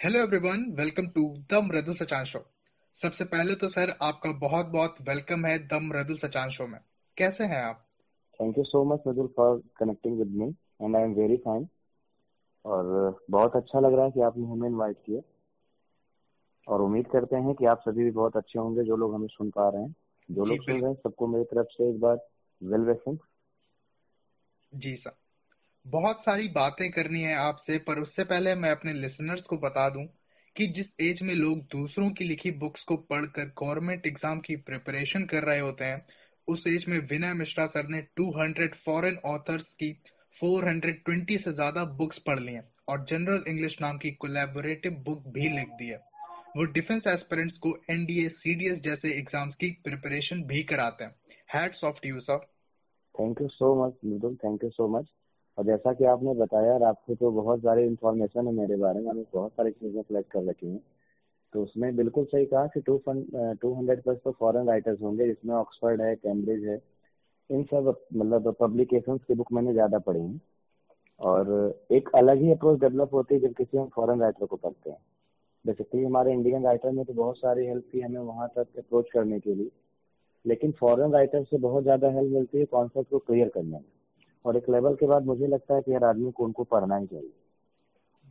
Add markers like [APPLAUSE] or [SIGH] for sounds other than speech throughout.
Hello everyone welcome to the Mridul Sachan show सबसे पहले तो सर आपका बहुत बहुत वेलकम है द मृदुल सचान शो में। कैसे हैं आप? Thank you so much Mridul for connecting with me and I am very fine और बहुत अच्छा लग रहा है कि आपने हमें इनवाइट किया। और उम्मीद करते हैं कि आप सभी भी बहुत अच्छे होंगे जो लोग हमें सुन पा रहे हैं। जो लोग सुन रहे हैं सबको मेरी तरफ़ से एक बार वेल वेसिंग जी सर। बहुत सारी बातें करनी है आपसे, पर उससे पहले मैं अपने लिसनर्स को बता दूँ कि जिस एज में लोग दूसरों की लिखी बुक्स को पढ़कर गवर्नमेंट एग्ज़ाम की प्रिपरेशन कर रहे होते हैं, उस एज में विनय मिश्रा सर ने 200 फॉरेन ऑथर्स की 420 से ज़्यादा बुक्स पढ़ ली हैं और जनरल इंग्लिश नाम की कोलेबोरेटिव बुक भी लिख दी है। वो डिफेंस एस्पिरेंट्स को एनडीए सीडीएस जैसे एग्ज़ाम्स की प्रिपरेशन भी कराते हैं। Hats off to you sir thank you so much Mridul thank you so much और जैसा कि आपने बताया और आपको तो बहुत सारी इन्फॉर्मेशन है मेरे बारे में मैंने बहुत सारी चीज़ें कलेक्ट कर रखी हैं। तो उसमें बिल्कुल सही कहा कि टू टू हंड्रेड प्लस तो फॉरेन राइटर्स होंगे, जिसमें ऑक्सफर्ड है कैम्ब्रिज है, इन सब मतलब पब्लिकेशन की बुक मैंने ज़्यादा पढ़ी हैं। और एक अलग ही अप्रोच डेवलप होती है जब किसी हम फॉरेन राइटर को पढ़ते हैं। बेसिकली हमारे इंडियन राइटर में तो बहुत सारी हेल्प थी हमें वहाँ तक अप्रोच करने के लिए। लेकिन फॉरेन राइटर से बहुत ज़्यादा हेल्प मिलती है कॉन्सेप्ट को क्लियर करने में। और एक लेवल के बाद मुझे लगता है कि हर आदमी को उनको पढ़ना ही चाहिए।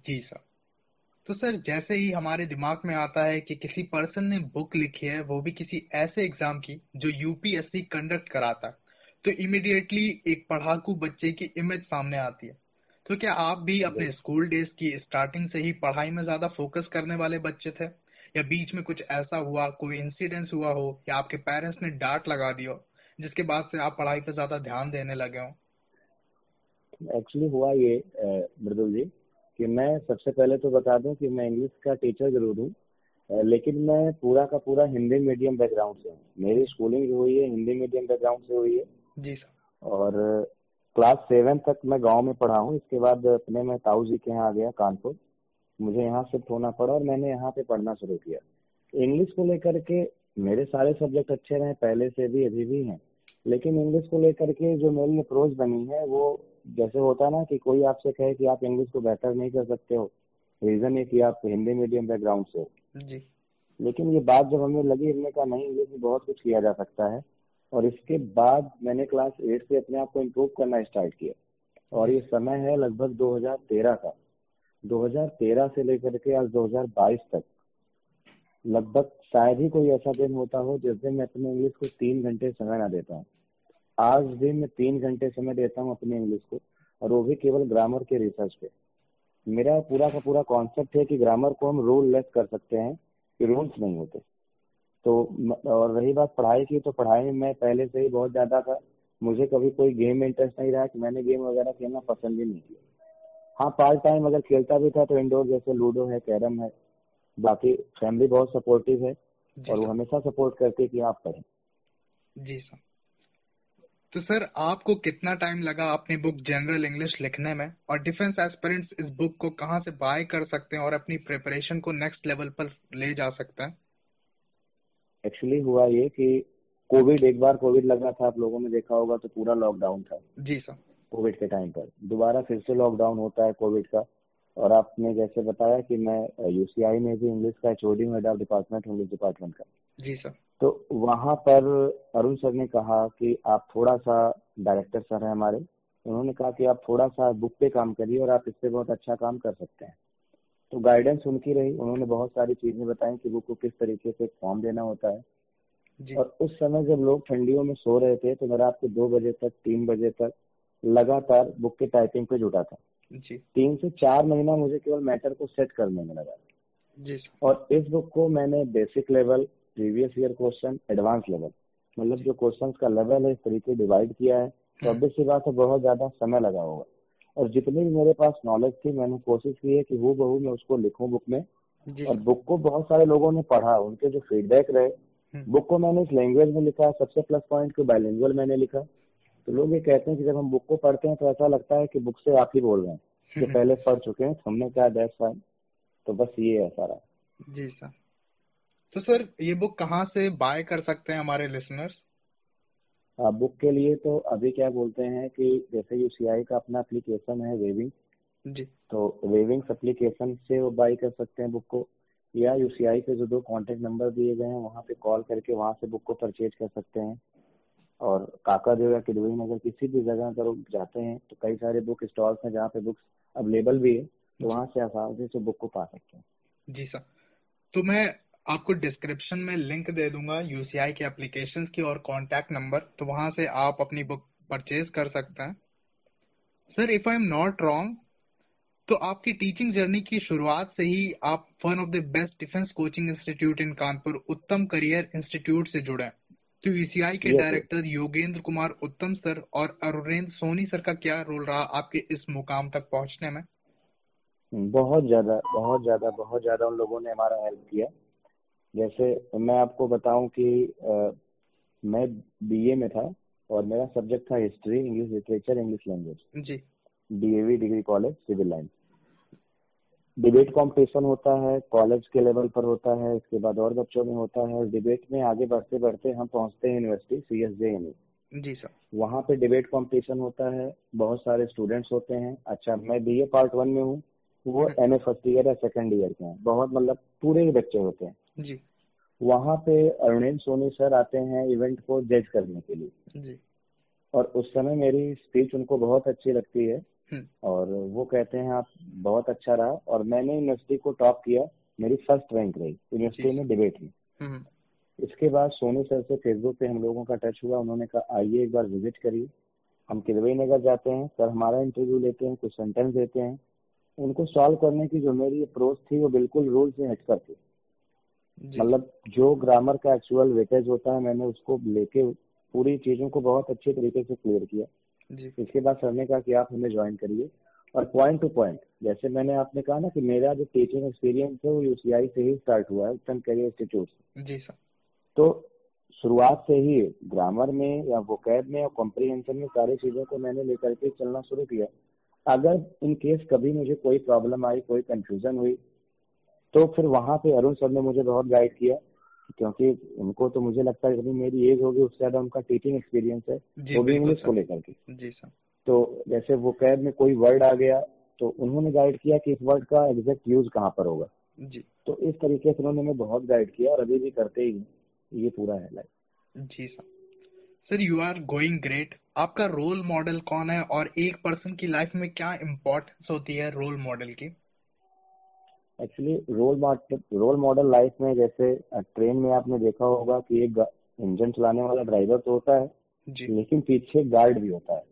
जी सर। तो सर जैसे ही हमारे दिमाग में आता है कि किसी पर्सन ने बुक लिखी है वो भी किसी ऐसे एग्ज़ाम की जो यूपीएससी कंडक्ट कराता है तो इमिडिएटली एक पढ़ाकू बच्चे की इमेज सामने आती है। तो क्या आप भी अपने स्कूल डेज़ की स्टार्टिंग से ही पढ़ाई में ज़्यादा फोकस करने वाले बच्चे थे? या बीच में कुछ ऐसा हुआ कोई इंसिडेंस हुआ हो या आपके पेरेंट्स ने डांट लगा दी हो जिसके बाद से आप पढ़ाई पर ज़्यादा ध्यान देने लगे हो? एक्चुअली हुआ ये मृदुल जी कि मैं सबसे पहले तो बता दूँ कि मैं इंग्लिश का टीचर ज़रूर हूँ लेकिन मैं पूरा का पूरा हिंदी मीडियम बैकग्राउंड से हूँ। मेरी स्कूलिंग जो हुई है हिंदी मीडियम बैकग्राउंड से हुई है। जी सर। और क्लास सेवन तक मैं गाँव में पढ़ा हूँ इसके बाद अपने मैं ताऊ जी के यहाँ आ गया कानपुर। मुझे यहाँ शिफ्ट होना पड़ा और मैंने यहाँ पे पढ़ना शुरू किया। इंग्लिश को लेकर के मेरे सारे सब्जेक्ट अच्छे रहे पहले से भी अभी भी हैं। लेकिन इंग्लिश को लेकर के जो मेरी अप्रोच बनी है वो जैसे होता है ना कि कोई आपसे कहे कि आप इंग्लिश को बेहतर नहीं कर सकते हो। रीजन है कि आप हिंदी मीडियम बैकग्राउंड से हो। जी। लेकिन ये बात जब हमें लगी हमने कहा नहीं इंग्लिश में बहुत कुछ किया जा सकता है। और इसके बाद मैंने क्लास एट से अपने आप को इम्प्रूव करना स्टार्ट किया। और ये समय है लगभग 2013 का। 2013 से लेकर के आज 2022 तक। लगभग शायद ही कोई ऐसा दिन होता हो जिस दिन मैं अपने इंग्लिश को तीन घंटे समय ना देता हूँ आज भी मैं तीन घंटे समय देता हूँ अपने इंग्लिश को और वो भी केवल ग्रामर के रिसर्च पे। मेरा पूरा का पूरा कॉन्सेप्ट है कि ग्रामर को हम रूल लेस कर सकते हैं कि रूल्स नहीं होते। तो और रही बात पढ़ाई की तो पढ़ाई में मैं पहले से ही बहुत ज़्यादा था। मुझे कभी कोई गेम में इंटरेस्ट नहीं रहा कि मैंने गेम वगैरह खेलना पसंद भी नहीं किया। हाँ पार्ट टाइम अगर खेलता भी था तो इंडोर जैसे लूडो है कैरम है बाकी फैमिली बहुत सपोर्टिव है और वो हमेशा सपोर्ट करती है कि आप पढ़ें। जी सर। तो सर आपको कितना टाइम लगा अपनी बुक जनरल इंग्लिश लिखने में? और डिफेंस एस्पिरेंट्स इस बुक को कहाँ से बाय कर सकते हैं और अपनी प्रिपरेशन को नेक्स्ट लेवल पर ले जा सकते हैं? एक्चुअली हुआ ये कि कोविड एक बार कोविड लगा था आप लोगों ने देखा होगा तो पूरा लॉकडाउन था। जी सर। कोविड के टाइम पर। दोबारा फिर से लॉकडाउन होता है कोविड का। और आपने जैसे बताया कि मैं यूसीआई में भी इंग्लिश का एचओडी हूँ head of department English department का। जी सर। तो वहाँ पर अरुण सर ने कहा कि आप थोड़ा सा डायरेक्टर सर है हमारे। उन्होंने कहा कि आप थोड़ा सा बुक पे काम करिए और आप इस इससे बहुत अच्छा काम कर सकते हैं। तो गाइडेंस उनकी रही। उन्होंने बहुत सारी चीज़ें बताई कि बुक को किस तरीके से फॉर्म देना होता है। जी। और उस समय जब लोग ठंडियों में सो रहे थे तो मैं रात को दो बजे तक तीन बजे तक लगातार बुक के टाइपिंग पे जुटा था। जी। तीन से चार महीना मुझे केवल मैटर को सेट करने में लगा। जी। और इस बुक को मैंने basic level previous year question advance level मतलब जो क्वेश्चंस का लेवल है इस तरीके डिवाइड किया है तो अब सी बात है बहुत ज़्यादा समय लगा होगा। और जितनी भी मेरे पास नॉलेज थी मैंने कोशिश की है कि वो बहु मैं उसको लिखूं बुक में। और बुक को बहुत सारे लोगों ने पढ़ा उनके जो फीडबैक रहे। बुक हम्म। को मैंने इस लैंग्वेज में लिखा सबसे प्लस पॉइंट को बायलिंगुअल मैंने लिखा। तो लोग ये कहते हैं कि जब हम बुक को पढ़ते हैं तो ऐसा लगता है कि बुक से आप ही बोल रहे हैं कि हम्म। पहले पढ़ चुके हैं हमने क्या दैट्स फाइन तो बस ये है सारा। जी सर। तो सर ये बुक कहाँ से बाय कर सकते हैं हमारे लिसनर्स बुक के लिए तो अभी क्या बोलते हैं कि जैसे यूसीआई का अपना एप्लीकेशन है वेविंग जी। तो वेविंग्स एप्लीकेशन से वो बाई कर सकते हैं बुक को या यूसीआई के जो दो कॉन्टेक्ट नंबर दिए गए हैं वहाँ पे कॉल करके वहाँ से बुक को परचेज कर सकते हैं। और काकादेव या किडवई नगर किसी भी जगह अगर जाते हैं तो कई सारे बुक स्टॉल्स हैं जहाँ पे बुक्स अवेलेबल भी है तो वहाँ से आसानी से बुक को पा सकते हैं। जी सर। तो मैं आपको डिस्क्रिप्शन में लिंक दे दूँगा यूसीआई के एप्लीकेशन की और कॉन्टैक्ट नंबर तो वहाँ से आप अपनी बुक परचेज कर सकते हैं। Sir if I am not wrong तो आपकी टीचिंग जर्नी की शुरुआत से ही आप one of the best defence coaching institute in Kanpur Uttam career institute से जुड़े तो यूसीआई के डायरेक्टर योगेंद्र कुमार उत्तम सर और अरुणेंद्र सोनी सर का क्या रोल रहा आपके इस मुकाम तक पहुँचने में? बहुत ज़्यादा बहुत ज़्यादा बहुत ज़्यादा उन लोगों ने हमारा हेल्प किया। जैसे मैं आपको बताऊँ कि आ, मैं बीए में था और मेरा सब्जेक्ट था history English literature English language जी। DAV degree college civil line debate competition होता है कॉलेज के लेवल पर होता है इसके बाद और बच्चों में होता है। डिबेट में आगे बढ़ते बढ़ते हम पहुँचते हैं यूनिवर्सिटी सी एस जे जी सर वहाँ पे डिबेट कंपटीशन होता है बहुत सारे स्टूडेंट्स होते हैं। अच्छा मैं बीए पार्ट वन में हूँ वो एम ए फ़र्स्ट ईयर या सेकेंड ईयर के हैं। बहुत मतलब पूरे ही बच्चे होते हैं। जी। वहाँ पे अरुणेन सोनी सर आते हैं इवेंट को जज करने के लिए। जी। और उस समय मेरी स्पीच उनको बहुत अच्छी लगती है। हम्म। और वो कहते हैं आप बहुत अच्छा रहा। और मैंने यूनिवर्सिटी को टॉप किया। मेरी फ़र्स्ट रैंक रही। यूनिवर्सिटी में डिबेट में हम्म। इसके बाद सोनी सर से फेसबुक पे हम लोगों का टच हुआ। उन्होंने कहा आइए एक बार विज़िट करिए। हम किदवई नगर जाते हैं। सर हमारा इंटरव्यू लेते हैं कुछ सेंटेंस देते हैं। उनको सॉल्व करने की जो मेरी अप्रोच थी वो बिल्कुल रूल से हटकर थी मतलब जो ग्रामर का एक्चुअल वेटेज होता है मैंने उसको लेके पूरी चीज़ों को बहुत अच्छे तरीके से क्लियर किया। जी। इसके बाद सर ने कहा कि आप हमें ज्वाइन करिए। और पॉइंट टू पॉइंट जैसे मैंने आपने कहा ना कि मेरा जो टीचिंग एक्सपीरियंस है वो यूसीआई से ही स्टार्ट हुआ है उत्तम करियर इंस्टीट्यूट से। जी सर तो शुरुआत से ही ग्रामर में या वो वोकैब में या कॉम्प्रीहेंशन में सारी चीज़ों को मैंने लेकर के चलना शुरू किया। अगर इन केस कभी मुझे कोई प्रॉब्लम आई कोई कंफ्यूजन हुई तो फिर वहाँ पे अरुण सर ने मुझे बहुत गाइड किया क्योंकि उनको तो मुझे लगता है मेरी एज होगी उससे ज़्यादा उनका टीचिंग एक्सपीरियंस है वो भी इंग्लिश को लेकर के। जी सर। तो जैसे वो कैब में कोई वर्ड आ गया तो उन्होंने गाइड किया कि इस वर्ड का एग्जैक्ट यूज़ कहाँ पर होगा। जी। तो इस तरीके से उन्होंने बहुत गाइड किया और अभी भी करते ही ये पूरा है life ji sir. Sir you are going great आपका रोल मॉडल कौन है और एक पर्सन की लाइफ में क्या इम्पोर्टेंस होती है रोल मॉडल की? Actually role model role model life में जैसे ट्रेन में आपने देखा होगा कि एक इंजन चलाने वाला ड्राइवर तो होता है जी। लेकिन पीछे गार्ड भी होता है।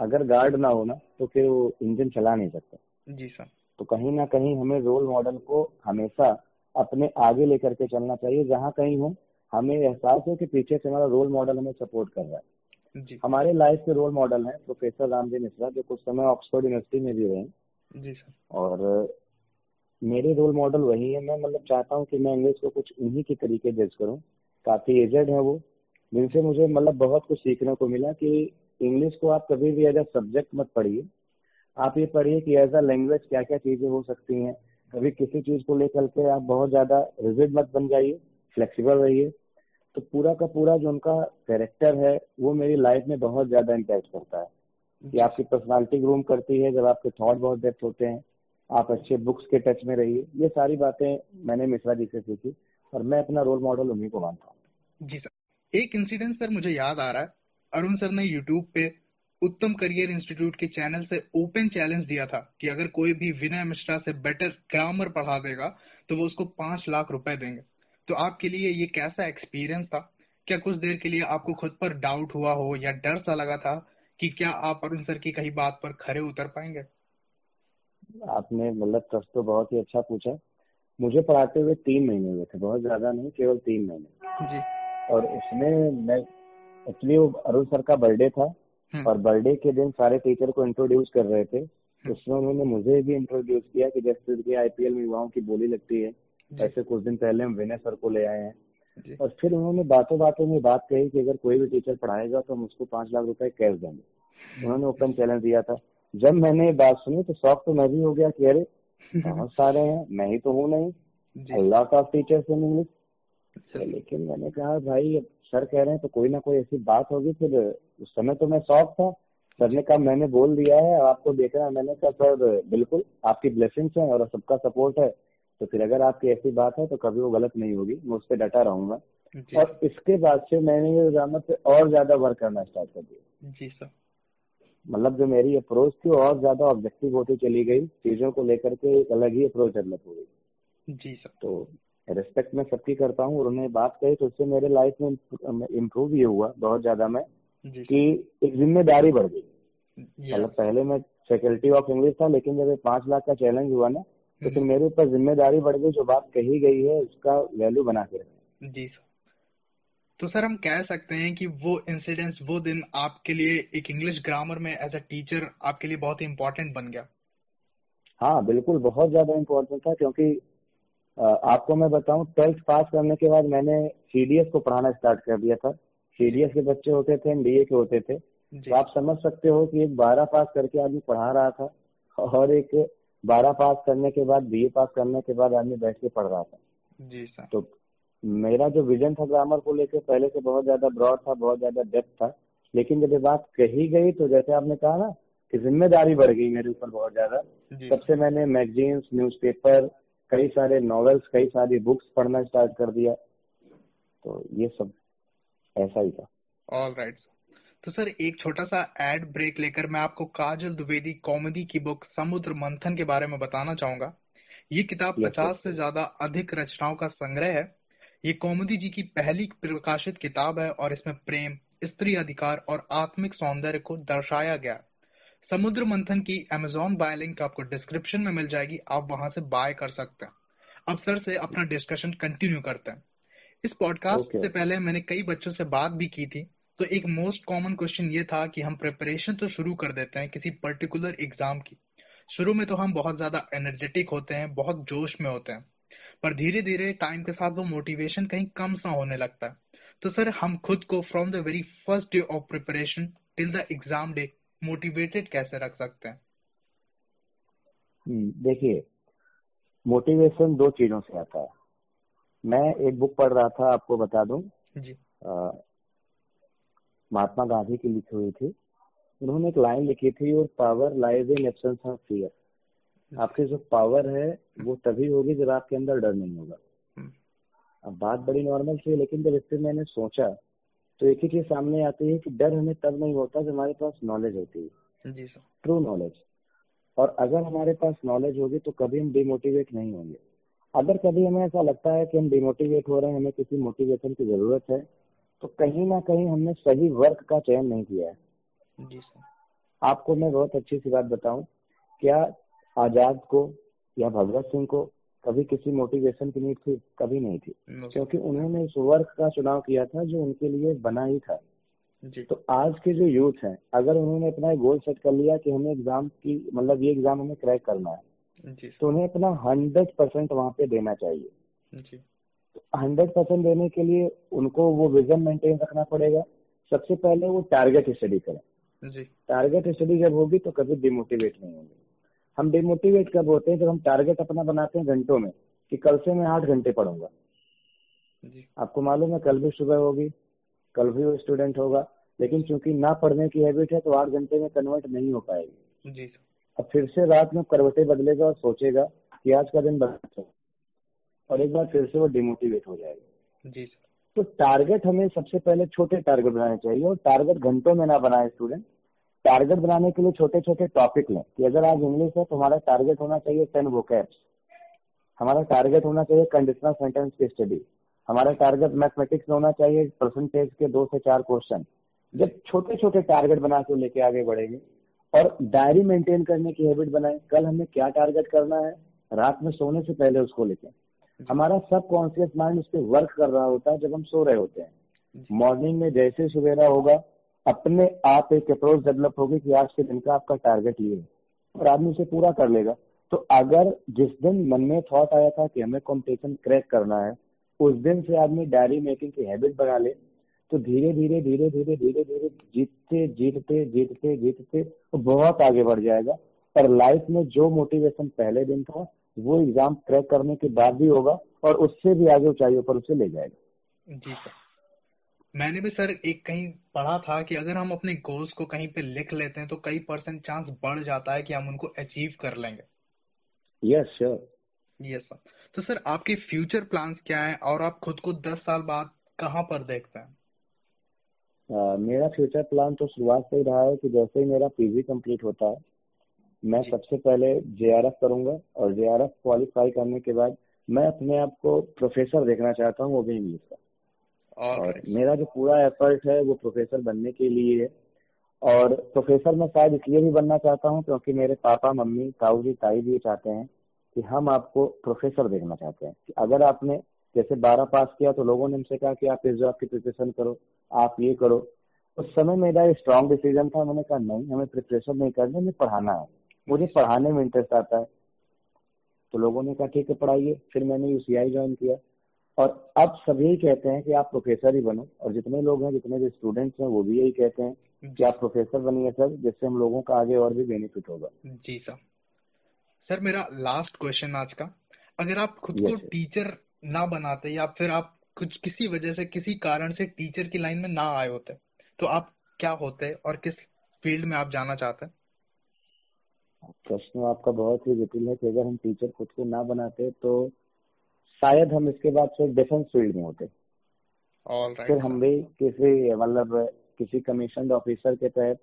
अगर गार्ड ना हो ना तो फिर वो इंजन चला नहीं सकता। जी सर तो कहीं ना कहीं हमें रोल मॉडल को हमेशा अपने आगे लेकर के चलना चाहिए। जहाँ कहीं हो हमें एहसास हो कि पीछे से हमारा रोल मॉडल हमें सपोर्ट कर रहा है। जी। हमारे लाइफ के रोल मॉडल हैं प्रोफेसर रामजी मिश्रा जो कुछ समय ऑक्सफोर्ड यूनिवर्सिटी में भी रहे जी सर और मेरे रोल मॉडल वही है। मैं मतलब चाहता हूँ कि मैं इंग्लिश को कुछ उन्हीं के तरीके जज करूँ। काफ़ी एजेड है वो जिनसे मुझे मतलब बहुत कुछ सीखने को मिला कि इंग्लिश को आप कभी भी एज अ सब्जेक्ट मत पढ़िए। आप ये पढ़िए कि एज अ लैंग्वेज क्या क्या चीज़ें हो सकती हैं। कभी किसी चीज़ को लेकर के आप बहुत ज़्यादा रिजिड मत बन जाइए फ्लेक्सिबल रहिए। तो पूरा का पूरा जो उनका कैरेक्टर है वो मेरी लाइफ में बहुत ज़्यादा इम्पैक्ट करता है। कि आपकी पर्सनालिटी ग्रूम करती है जब आपके थॉट बहुत डेप्थ होते हैं। आप अच्छे बुक्स के टच में रहिए। ये सारी बातें मैंने मिश्रा जी से सीखी और मैं अपना रोल मॉडल उन्हीं को मानता हूँ। जी सर। एक इंसिडेंट सर मुझे याद आ रहा है। अरुण सर ने यूट्यूब पे उत्तम करियर इंस्टीट्यूट के चैनल से ओपन चैलेंज दिया था कि अगर कोई भी विनय मिश्रा से बेटर ग्रामर पढ़ा देगा तो वो उसको पाँच लाख रुपए देंगे। तो आपके लिए ये कैसा एक्सपीरियंस था? क्या कुछ देर के लिए आपको खुद पर डाउट हुआ हो या डर सा लगा था कि क्या आप अरुण सर की कहीं बात पर खरे उतर पाएँगे? आपने मतलब प्रश्न तो बहुत ही अच्छा पूछा। मुझे पढ़ाते हुए तीन महीने हुए थे बहुत ज़्यादा नहीं केवल तीन महीने। जी। और उसमें मैं एक्चुअली वो अरुण सर का बर्थडे था हम्म। और बर्थडे के दिन सारे टीचर को इंट्रोड्यूस कर रहे थे। उसमें उन्होंने मुझे भी इंट्रोड्यूस किया कि जैसे कि आईपीएल में युवाओं की बोली लगती है ऐसे कुछ दिन पहले हम विनय सर को ले आए हैं। और फिर उन्होंने बातों बातों में बात कही कि अगर कोई भी टीचर पढ़ाएगा तो हम उसको पाँच लाख रुपए कैश देंगे। उन्होंने ओपन चैलेंज दिया था। जब मैंने ये बात सुनी तो शौक तो मैं भी हो गया कि अरे [LAUGHS] बहुत सारे हैं मैं ही तो हूँ नहीं। Lot of teachers in English लेकिन मैंने कहा भाई सर कह रहे हैं तो कोई ना कोई ऐसी बात होगी फिर उस समय तो मैं शौक था। सर ने कहा मैंने बोल दिया है आपको देखना है। मैंने कहा सर बिल्कुल आपकी ब्लेसिंग्स हैं और सबका सपोर्ट है। तो फिर अगर आपकी ऐसी बात है तो कभी वो गलत नहीं होगी मैं उस पर डटा रहूँगा। और इसके बाद से मैंने ये ग्रामर पे और ज़्यादा वर्क करना स्टार्ट कर दिया। जी सर मतलब जो मेरी अप्रोच थी और ज़्यादा ऑब्जेक्टिव होती चली गई चीज़ों को लेकर के एक अलग ही अप्रोच डेवलप हो गई। जी सर। तो रिस्पेक्ट मैं सबकी करता हूँ और उन्हें बात कही तो उससे मेरे लाइफ में इम्प्रूव ये हुआ बहुत ज़्यादा मैं कि एक ज़िम्मेदारी बढ़ गई। मतलब पहले मैं फैकल्टी ऑफ़ इंग्लिश था लेकिन जब पाँच लाख का चैलेंज हुआ ना तो फिर हम्म। मेरे ऊपर ज़िम्मेदारी बढ़ गई जो बात कही गई है उसका वैल्यू बना के रखें। जी सर। तो सर हम कह सकते हैं कि वो इंसिडेंस वो दिन आपके लिए एक इंग्लिश ग्रामर में एज अ टीचर आपके लिए बहुत ही इम्पोर्टेंट बन गया। हाँ बिल्कुल बहुत ज़्यादा इम्पोर्टेंट था क्योंकि आपको मैं बताऊँ ट्वेल्थ पास करने के बाद मैंने सीडीएस को पढ़ाना स्टार्ट कर दिया था। सीडीएस के बच्चे होते थे डीए के होते थे। तो आप समझ सकते हो कि एक बारह पास करके आदमी पढ़ा रहा था और एक बारह पास करने के बाद बीए पास करने के बाद आदमी बैठ के पढ़ रहा था। जी सर। तो मेरा जो विजन था ग्रामर को लेकर पहले से बहुत ज़्यादा ब्रॉड था बहुत ज़्यादा डेप्थ था। लेकिन जब ये बात कही गई तो जैसे आपने कहा ना कि ज़िम्मेदारी बढ़ गई मेरे ऊपर बहुत ज़्यादा। सबसे मैंने मैगजीन्स न्यूज़पेपर कई सारे नॉवेल्स कई सारी बुक्स पढ़ना स्टार्ट कर दिया। तो ये सब ऐसा ही था। All right right. तो सर एक छोटा सा एड ब्रेक लेकर मैं आपको काजल द्विवेदी कॉमेडी की बुक समुद्र मंथन के बारे में बताना चाहूँगा। ये किताब पचास से ज़्यादा अधिक रचनाओं का संग्रह है। ये कॉमेडी जी की पहली प्रकाशित किताब है और इसमें प्रेम स्त्री अधिकार और आत्मिक सौंदर्य को दर्शाया गया समुद्र मंथन की अमेजोन बाय लिंक आपको डिस्क्रिप्शन में मिल जाएगी आप वहाँ से बाय कर सकते हैं। अब सर से अपना डिस्कशन कंटिन्यू करते हैं। इस पॉडकास्ट okay. से पहले मैंने कई बच्चों से बात भी की थी तो एक मोस्ट कॉमन क्वेश्चन ये था कि हम प्रिपरेशन तो शुरू कर देते हैं किसी पर्टिकुलर एग्ज़ाम की। शुरू में तो हम बहुत ज़्यादा एनर्जेटिक होते हैं बहुत जोश में होते हैं। पर धीरे धीरे टाइम के साथ वो मोटिवेशन कहीं कम सा होने लगता है। तो सर हम खुद को from the very first day of preparation till the exam day motivated कैसे रख सकते हैं? हम्म, देखिए मोटिवेशन दो चीज़ों से आता है। मैं एक बुक पढ़ रहा था आपको बता दूँ। जी। महात्मा गांधी की लिखी हुई थी। उन्होंने एक लाइन लिखी थी और power lies in absence of fear आपकी जो पावर है वो तभी होगी जब आपके अंदर डर नहीं होगा। हम्म। अब बात बड़ी नॉर्मल थी लेकिन जब इससे मैंने सोचा तो एक ही चीज़ सामने आती है कि डर हमें तब नहीं होता जब हमारे पास नॉलेज होती है। ट्रू नॉलेज और अगर हमारे पास नॉलेज होगी तो कभी हम डिमोटिवेट नहीं होंगे। अगर कभी हमें ऐसा लगता है कि हम डिमोटिवेट हो रहे हैं हमें किसी मोटिवेशन की ज़रूरत है तो कहीं ना कहीं हमने सही वर्क का चयन नहीं किया है। जी सर। आपको मैं बहुत अच्छी सी बात बताऊँ। क्या आज़ाद को या भगवत सिंह को कभी किसी मोटिवेशन की नीड थी कभी नहीं थी। क्योंकि उन्होंने उस वर्क का चुनाव किया था जो उनके लिए बना ही था। जी। तो आज के जो यूथ हैं अगर उन्होंने अपना गोल सेट कर लिया कि हमें एग्ज़ाम की मतलब ये एग्ज़ाम हमें क्रैक करना है जी। तो उन्हें अपना हंड्रेड परसेंट वहाँ पे देना चाहिए। हंड्रेड परसेंट देने के लिए उनको वो विजन मेंटेन रखना पड़ेगा। सबसे पहले वो टारगेट स्टडी करें। टारगेट स्टडी जब होगी तो कभी डिमोटिवेट नहीं होंगे। हम डिमोटिवेट कब होते हैं? जब हम टारगेट अपना बनाते हैं घंटों में कि कल से मैं आठ घंटे पढ़ूँगा। आपको मालूम है कल भी सुबह होगी कल भी वो स्टूडेंट होगा लेकिन चूँकि ना पढ़ने की हैबिट है तो आठ घंटे में कन्वर्ट नहीं हो पाएगी। जी अब फिर से रात में करवटे बदलेगा और सोचेगा कि आज का दिन बदल और एक बार फिर से वो डिमोटिवेट हो जाएगा। जी तो टारगेट हमें सबसे पहले छोटे टारगेट बनाने चाहिए और टारगेट घंटों में ना बनाए स्टूडेंट टारगेट बनाने के लिए छोटे छोटे टॉपिक लें कि अगर आज इंग्लिश है तो हमारा टारगेट होना चाहिए टेन वोकैब्स हमारा टारगेट होना चाहिए कंडीशनल सेंटेंस की स्टडी हमारा टारगेट मैथमेटिक्स में होना चाहिए परसेंटेज के दो से चार क्वेश्चन जब छोटे छोटे टारगेट बना के लेके आगे बढ़ेंगे और डायरी मेंटेन करने की हैबिट बनाए कल हमें क्या टारगेट करना है रात में सोने से पहले उसको लेके हमारा सब कॉन्शियस माइंड उस पर वर्क कर रहा होता है जब हम सो रहे होते हैं। मॉर्निंग में जैसे सवेरा होगा अपने आप एक अप्रोच डेवलप होगी कि आज के दिन का आपका टारगेट ये है, और आदमी उसे पूरा कर लेगा। तो अगर जिस दिन मन में थॉट आया था कि हमें कॉम्पिटिशन क्रैक करना है, उस दिन से आदमी डायरी मेकिंग की हैबिट बना ले तो धीरे धीरे धीरे धीरे धीरे धीरे जीतते जीतते जीतते जीतते बहुत आगे बढ़ जाएगा। पर लाइफ में जो मोटिवेशन पहले दिन था, वो एग्ज़ाम क्रैक करने के बाद भी होगा, और उससे भी आगे ऊंचाइयों पर उसे ले जाएगा। जी सर। मैंने भी सर एक कहीं पढ़ा था कि अगर हम अपने गोल्स को कहीं पे लिख लेते हैं तो कई परसेंट चांस बढ़ जाता है कि हम उनको अचीव कर लेंगे। यस श्योर यस सर तो सर आपके फ्यूचर प्लान्स क्या हैं और आप खुद को दस साल बाद कहाँ पर देखते हैं? uh, मेरा फ्यूचर प्लान तो शुरुआत से ही रहा है कि जैसे ही मेरा पीजी कंप्लीट होता है मैं सबसे पहले जेआरएफ करूँगा और जेआरएफ क्वालिफाई करने के बाद मैं अपने आप को प्रोफेसर देखना चाहता हूँ वो भी इंग्लिश का। और मेरा जो पूरा एफर्ट है वो प्रोफेसर बनने के लिए है। और प्रोफेसर मैं शायद इसलिए भी बनना चाहता हूँ क्योंकि मेरे पापा, मम्मी, ताऊ जी, ताई जी चाहते हैं कि हम आपको प्रोफेसर देखना चाहते हैं। कि अगर आपने जैसे बारह पास किया तो लोगों ने हमसे कहा कि आप इस जॉब की प्रिपरेशन करो, आप ये करो। उस समय मेरा ये स्ट्रॉन्ग डिसीज़न था। मैंने कहा, नहीं, हमें प्रिपरेशन नहीं करनी हमें पढ़ाना है। मुझे पढ़ाने में इंटरेस्ट आता है। तो लोगों ने कहा, ठीक है, पढ़ाइए। फिर मैंने यूसीआई ज्वाइन किया। और अब सभी कहते हैं कि आप प्रोफेसर ही बनो और जितने लोग हैं जितने भी स्टूडेंट्स हैं वो भी यही कहते हैं कि आप प्रोफेसर बनिए सर जिससे हम लोगों का आगे और भी बेनिफिट होगा। जी सर। सर मेरा लास्ट क्वेश्चन आज का। अगर आप खुद को टीचर ना बनाते या फिर आप कुछ किसी वजह से किसी कारण से टीचर की लाइन में ना आए होते तो आप क्या होते और किस फ़ील्ड में आप जाना चाहते? हैं प्रश्न आपका बहुत ही जटिल है कि अगर हम टीचर खुद को ना बनाते तो शायद हम इसके बाद फिर डिफेंस फ़ील्ड में होते। Right, फिर हम भी किसी मतलब किसी कमीशन ऑफिसर के तहत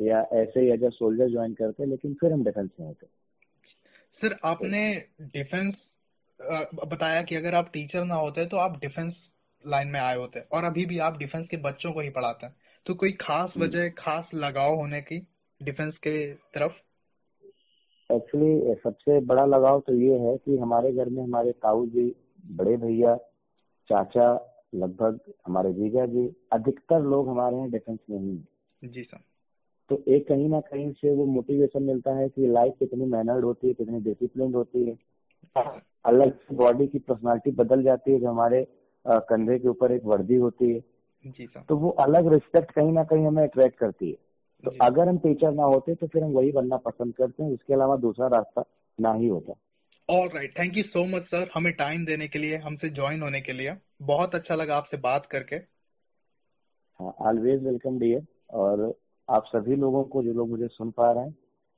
या ऐसे ही एज सोल्जर ज्वाइन करते लेकिन फिर हम डिफेंस में होते। सर आपने डिफेंस बताया कि अगर आप टीचर ना होते तो आप डिफेंस लाइन में आए होते और अभी भी आप डिफेंस के बच्चों को ही पढ़ाते हैं। तो कोई खास हम्म। वजह खास लगाव होने की डिफेंस के तरफ़? एक्चुअली सबसे बड़ा लगाव तो ये है कि हमारे घर में हमारे ताऊ जी बड़े भैया चाचा लगभग हमारे जीजा जी अधिकतर लोग हमारे यहाँ डिफेंस में ही जी सर। तो एक कहीं ना कहीं से वो मोटिवेशन मिलता है कि लाइफ कितनी मैनर्ड होती है कितनी डिसिप्लिन होती है। अलग से बॉडी की पर्सनालिटी बदल जाती है जो हमारे कंधे के ऊपर एक वर्दी होती है। जी सर। तो वो अलग रिस्पेक्ट कहीं ना कहीं हमें अट्रैक्ट करती है। तो अगर हम टीचर ना होते तो फिर हम वही बनना पसंद करते हैं उसके अलावा दूसरा रास्ता ना ही होता। All right thank you so much sir हमें टाइम देने के लिए हमसे ज्वाइन होने के लिए। बहुत अच्छा लगा आपसे बात करके। हाँ ऑलवेज वेलकम डियर और आप सभी लोगों को जो लोग मुझे सुन पा रहे हैं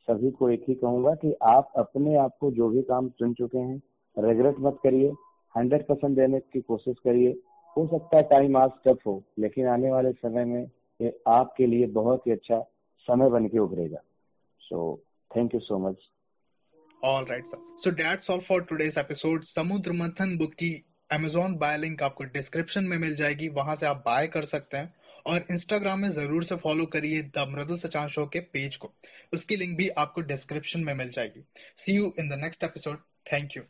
सभी को एक ही कहूँगा कि आप अपने आप को जो भी काम चुन चुके हैं रिग्रेट मत करिए हंड्रेड परसेंट देने की कोशिश करिए। हो सकता है टाइम आज टफ हो लेकिन आने वाले समय में ये आपके लिए बहुत ही अच्छा समय बन के उभरेगा। So thank you so much all right sir so that's all for today's episode Samudra Manthan book की अमेजोन बाय लिंक आपको डिस्क्रिप्शन में मिल जाएगी। वहाँ से आप बाय कर सकते हैं। और इंस्टाग्राम में ज़रूर से फॉलो करिए द मृदुल सचान शो के पेज को। उसकी लिंक भी आपको डिस्क्रिप्शन में मिल जाएगी। See you in the next episode thank you